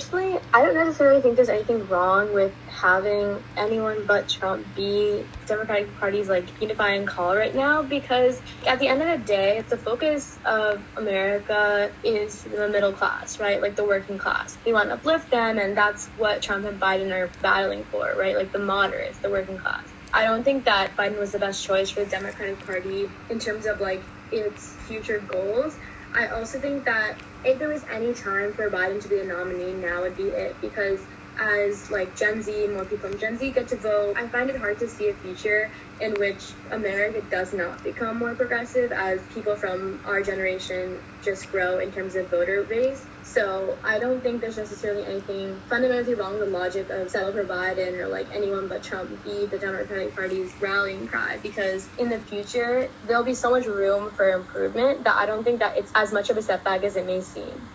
personally, I don't necessarily think there's anything wrong with having anyone but Trump be Democratic Party's like unifying call right now because at the end of the day, the focus of America is the middle class, right? Like the working class. We want to uplift them, and that's what Trump and Biden are battling for, right? Like the moderates, the working class. I don't think that Biden was the best choice for the Democratic Party in terms of like its future goals. I also think that if there was any time for Biden to be a nominee, now would be it because as like Gen Z, more people from Gen Z get to vote, I find it hard to see a future in which America does not become more progressive as people from our generation just grow in terms of voter base. So I don't think there's necessarily anything fundamentally wrong with the logic of settle for Biden or like anyone but Trump be the Democratic Party's rallying cry because in the future there'll be so much room for improvement that I don't think that it's as much of a setback as it may seem.